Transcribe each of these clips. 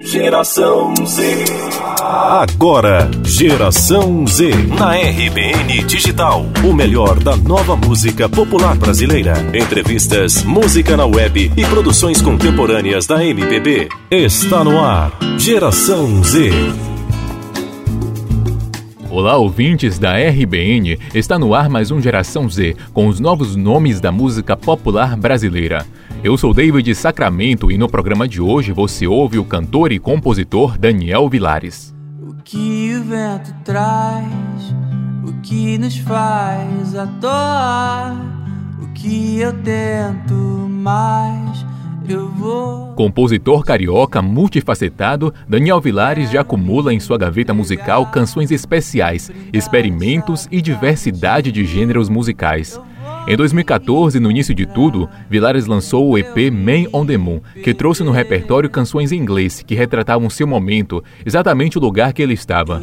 Geração Z. Agora, Geração Z. Na RBN Digital. O melhor da nova música popular brasileira. Entrevistas, música na web e produções contemporâneas da MPB. Está no ar. Geração Z. Olá, ouvintes da RBN. Está no ar mais um Geração Z, com os novos nomes da música popular brasileira. Eu sou David Sacramento e no programa de hoje você ouve o cantor e compositor Daniel Vilares. O que o vento traz, o que nos faz atoar, o que eu tento mais. Compositor carioca multifacetado, Daniel Vilares já acumula em sua gaveta musical canções especiais, experimentos e diversidade de gêneros musicais. Em 2014, no início de tudo, Vilares lançou o EP Man on the Moon, que trouxe no repertório canções em inglês que retratavam seu momento, exatamente o lugar que ele estava.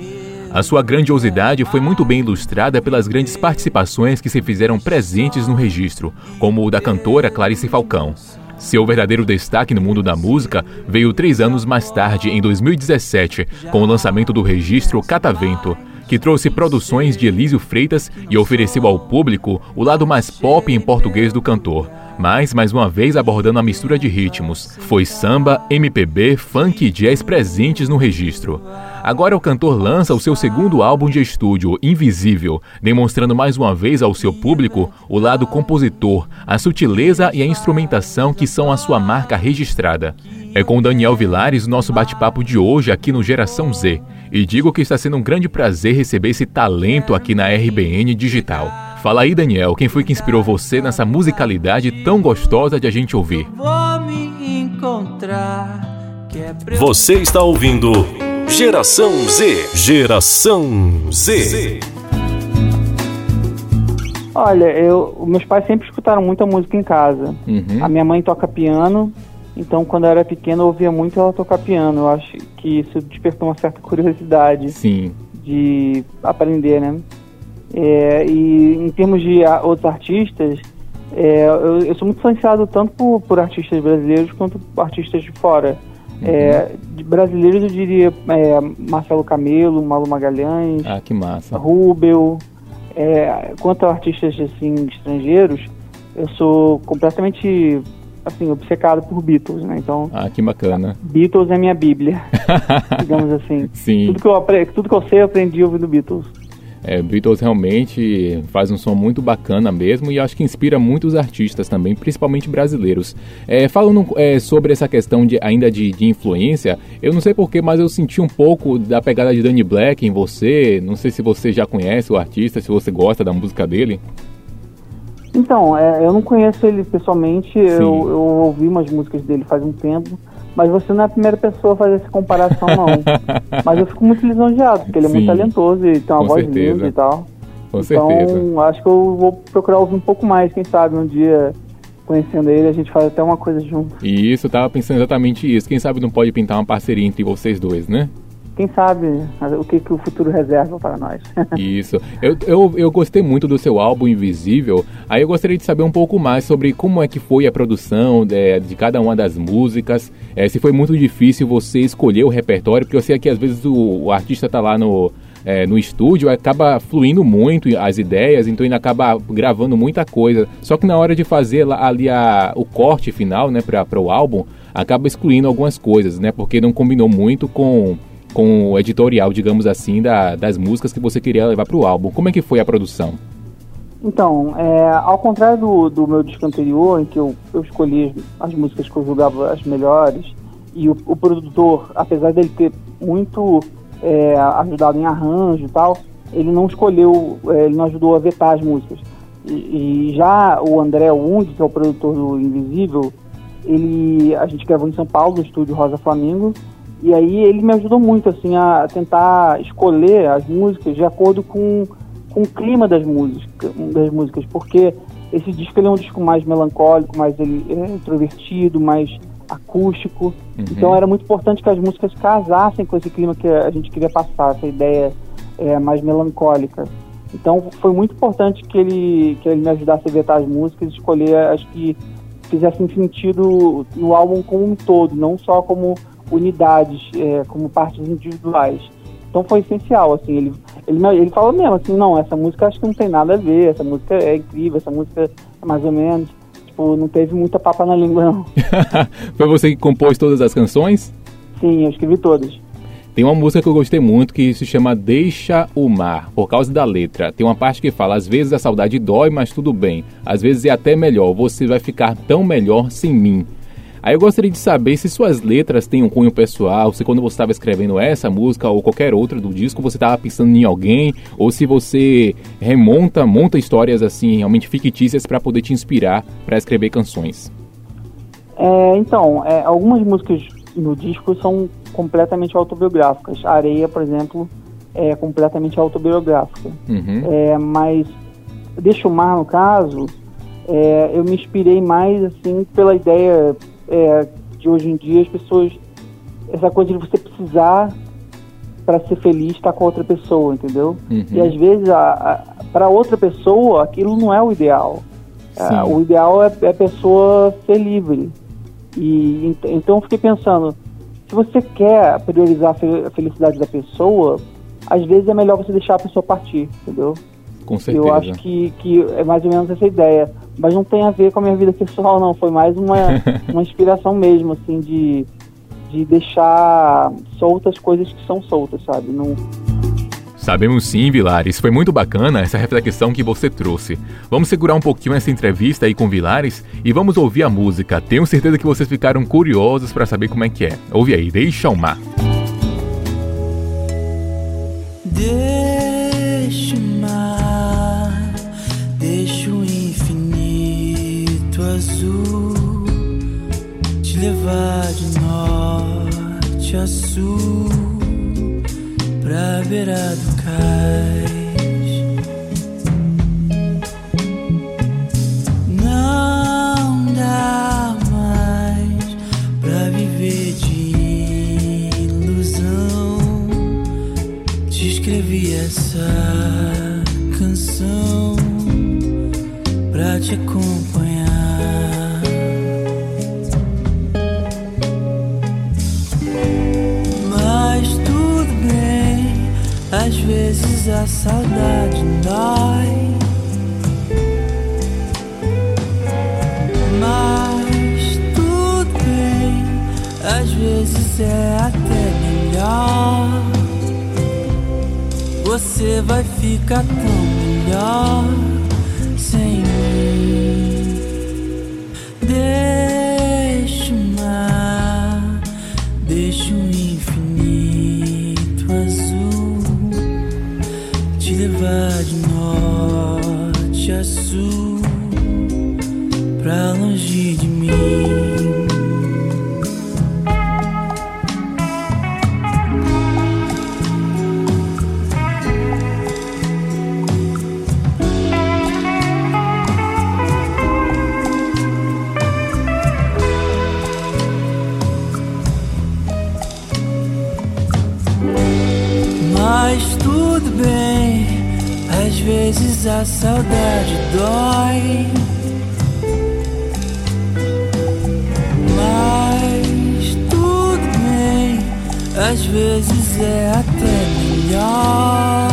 A sua grandiosidade foi muito bem ilustrada pelas grandes participações que se fizeram presentes no registro, como o da cantora Clarice Falcão. Seu verdadeiro destaque no mundo da música veio três anos mais tarde, em 2017, com o lançamento do registro Catavento, que trouxe produções de Elísio Freitas e ofereceu ao público o lado mais pop em português do cantor. Mas, mais uma vez, abordando a mistura de ritmos. Foi samba, MPB, funk e jazz presentes no registro. Agora o cantor lança o seu segundo álbum de estúdio, Invisível, demonstrando mais uma vez ao seu público o lado compositor, a sutileza e a instrumentação que são a sua marca registrada. É com Daniel Vilares o nosso bate-papo de hoje aqui no Geração Z. E digo que está sendo um grande prazer receber esse talento aqui na RBN Digital. Fala aí, Daniel, quem foi que inspirou você nessa musicalidade tão gostosa de a gente ouvir? É você está ouvindo Geração Z. Geração Z. Olha, eu, meus pais sempre escutaram muita música em casa. Uhum. A minha mãe toca piano então, quando eu era pequeno, eu ouvia muito ela tocar piano. Eu acho que isso despertou uma certa curiosidade Sim. de aprender, né? É, e em termos de outros artistas, é, eu, eu, sou muito influenciado tanto por, por, artistas brasileiros quanto por artistas de fora. Uhum. É, de brasileiros, eu diria é, Marcelo Camelo, Malu Magalhães, ah, que massa. Rubel. É, quanto a artistas assim, estrangeiros, eu sou completamente assim, obcecado por Beatles, né? Então. Ah, que bacana. Beatles é minha bíblia, digamos assim. Sim. Tudo que, eu, tudo que eu sei eu aprendi ouvindo Beatles. É, Beatles realmente faz um som muito bacana mesmo e acho que inspira muitos artistas também, principalmente brasileiros. É, falando é, sobre essa questão de, ainda de, de, influência, eu não sei porquê, mas eu senti um pouco da pegada de Danny Black em você. Não sei se você já conhece o artista, se você gosta da música dele. Então, é, eu não conheço ele pessoalmente, eu, eu, ouvi umas músicas dele faz um tempo, mas você não é a primeira pessoa a fazer essa comparação, não. mas eu fico muito lisonjeado, porque ele é Sim, muito talentoso e tem uma voz certeza. linda e tal. Com então, certeza. acho que eu vou procurar ouvir um pouco mais, quem sabe, um dia conhecendo ele, a gente faz até uma coisa junto. E isso, eu tava pensando exatamente isso. Quem sabe não pode pintar uma parceria entre vocês dois, né? Quem sabe o que, que o futuro reserva para nós. Isso. Eu, eu, eu gostei muito do seu álbum Invisível. Aí eu gostaria de saber um pouco mais sobre como é que foi a produção de, é, de cada uma das músicas. É, se foi muito difícil você escolher o repertório, porque eu sei que às vezes o, o artista está lá no, é, no estúdio, acaba fluindo muito as ideias, então ele acaba gravando muita coisa. Só que na hora de fazer ali a, o corte final, né, para o álbum, acaba excluindo algumas coisas, né, porque não combinou muito com com o editorial, digamos assim, da, das músicas que você queria levar para o álbum. Como é que foi a produção? Então, é, ao contrário do, do meu disco anterior, em que eu, eu escolhi as músicas que eu julgava as melhores, e o, o produtor, apesar dele ter muito é, ajudado em arranjo e tal, ele não escolheu, é, ele não ajudou a vetar as músicas. E, e já o André Wung, que é o produtor do Invisível, ele, a gente gravou em São Paulo, no estúdio Rosa Flamingo, e aí ele me ajudou muito assim a tentar escolher as músicas de acordo com, com o clima das músicas, das músicas, porque esse disco ele é um disco mais melancólico, mais ele, é introvertido, mais acústico. Uhum. Então era muito importante que as músicas casassem com esse clima que a gente queria passar, essa ideia é, mais melancólica. Então foi muito importante que ele, que ele me ajudasse a vetar as músicas e escolher as que fizessem sentido no álbum como um todo, não só como unidades, é, como partes individuais. Então foi essencial, assim, ele, ele, ele fala mesmo assim, não, essa música acho que não tem nada a ver, essa música é incrível, essa música é mais ou menos. Tipo, não teve muita papa na língua, não. foi você que compôs todas as canções? Sim, eu escrevi todas. Tem uma música que eu gostei muito que se chama Deixa o Mar, por causa da letra. Tem uma parte que fala: às vezes a saudade dói, mas tudo bem. Às vezes é até melhor, você vai ficar tão melhor sem mim. Aí eu gostaria de saber se suas letras têm um cunho pessoal, se quando você estava escrevendo essa música ou qualquer outra do disco, você estava pensando em alguém, ou se você remonta, monta histórias assim, realmente fictícias para poder te inspirar para escrever canções. É, então, é, algumas músicas no disco são completamente autobiográficas. A Areia, por exemplo, é completamente autobiográfica. Uhum. É, mas Deixa o Mar, no caso, é, eu me inspirei mais assim pela ideia é, de hoje em dia as pessoas essa coisa de você precisar para ser feliz estar tá com outra pessoa, entendeu? Uhum. E às vezes para outra pessoa aquilo não é o ideal. É, o ideal é, é, a pessoa ser livre. E então eu fiquei pensando, se você quer priorizar a felicidade da pessoa, às vezes é melhor você deixar a pessoa partir, entendeu? Com certeza. Eu acho que, que é mais ou menos essa ideia. Mas não tem a ver com a minha vida pessoal, não. Foi mais uma, uma inspiração mesmo, assim, de, de deixar soltas coisas que são soltas, sabe? Não Sabemos sim, Vilares. Foi muito bacana essa reflexão que você trouxe. Vamos segurar um pouquinho essa entrevista aí com Vilares e vamos ouvir a música. Tenho certeza que vocês ficaram curiosos para saber como é que é. Ouve aí, deixa o mar. Deixa norte a sul pra beira Às vezes a saudade dói, mas tudo bem. Às vezes é até melhor. Você vai ficar tão melhor sem mim. A saudade dói. Mas tudo bem, às vezes é até melhor.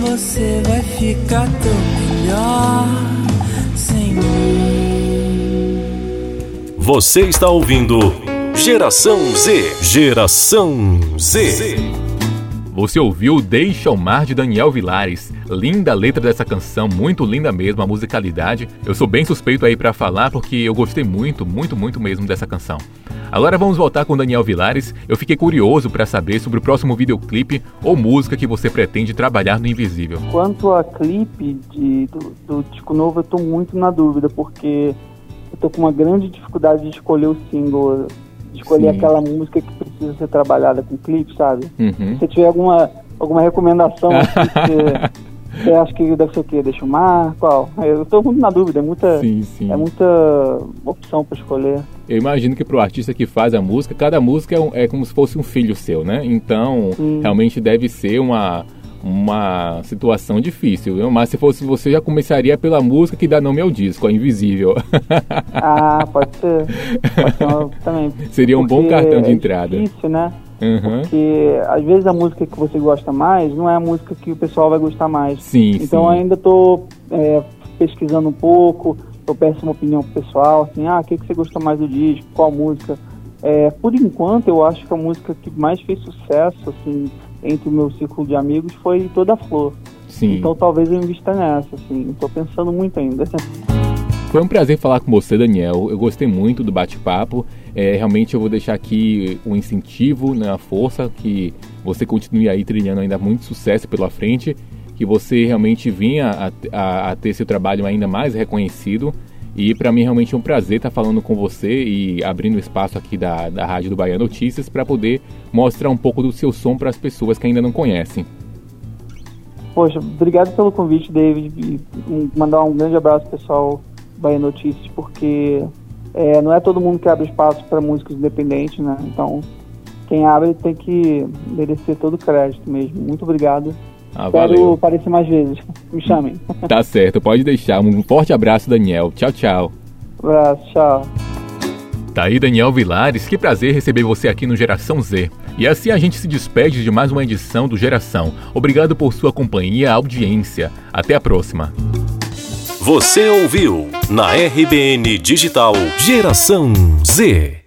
Você vai ficar tão melhor sem mim. Você está ouvindo Geração Z. Geração Z. Z. Você ouviu Deixa o Mar de Daniel Vilares. Linda a letra dessa canção, muito linda mesmo a musicalidade. Eu sou bem suspeito aí para falar porque eu gostei muito, muito, muito mesmo dessa canção. Agora vamos voltar com Daniel Vilares. Eu fiquei curioso para saber sobre o próximo videoclipe ou música que você pretende trabalhar no Invisível. Quanto a clipe de, do, do disco novo, eu tô muito na dúvida porque eu tô com uma grande dificuldade de escolher o single escolher Sim. aquela música que precisa ser trabalhada com clipe, sabe? Uhum. Se você tiver alguma, alguma recomendação que você, acha que deve ser o quê? Deixa o mar? Qual? Eu estou muito na dúvida, é muita, sim, sim. É muita opção para escolher. Eu imagino que para o artista que faz a música, cada música é, um, é, como se fosse um filho seu, né? Então, sim. realmente deve ser uma uma situação difícil, viu? mas se fosse você já começaria pela música que dá nome ao disco, a Invisível. ah, pode ser. Pode ser também. Seria um bom cartão de é entrada. Difícil, né? Uhum. Porque às vezes a música que você gosta mais não é a música que o pessoal vai gostar mais. Sim, então sim. ainda estou é, pesquisando um pouco, eu peço uma opinião pro pessoal, assim, ah, o que, que você gosta mais do disco, qual música. É, por enquanto eu acho que a música que mais fez sucesso, assim, entre o meu círculo de amigos foi Toda Flor. Sim. Então talvez eu invista nessa, assim, estou pensando muito ainda. Foi um prazer falar com você, Daniel. Eu gostei muito do bate-papo. É, realmente eu vou deixar aqui um incentivo, né, a força, que você continue aí trilhando ainda muito sucesso pela frente, que você realmente vinha a, a, a ter seu trabalho ainda mais reconhecido. E para mim realmente é um prazer estar falando com você e abrindo espaço aqui da, da Rádio do Bahia Notícias para poder mostrar um pouco do seu som para as pessoas que ainda não conhecem. Poxa, obrigado pelo convite, David. E mandar um grande abraço pessoal Bahia Notícias, porque é, não é todo mundo que abre espaço para músicos independentes, né? Então, quem abre tem que merecer todo o crédito mesmo. Muito obrigado. Ah, valeu. aparecer mais vezes. Me chamem. Tá certo, pode deixar. Um forte abraço, Daniel. Tchau, tchau. abraço, tchau. Tá aí Daniel Vilares, que prazer receber você aqui no Geração Z. E assim a gente se despede de mais uma edição do Geração. Obrigado por sua companhia e audiência. Até a próxima. Você ouviu na RBN Digital Geração Z.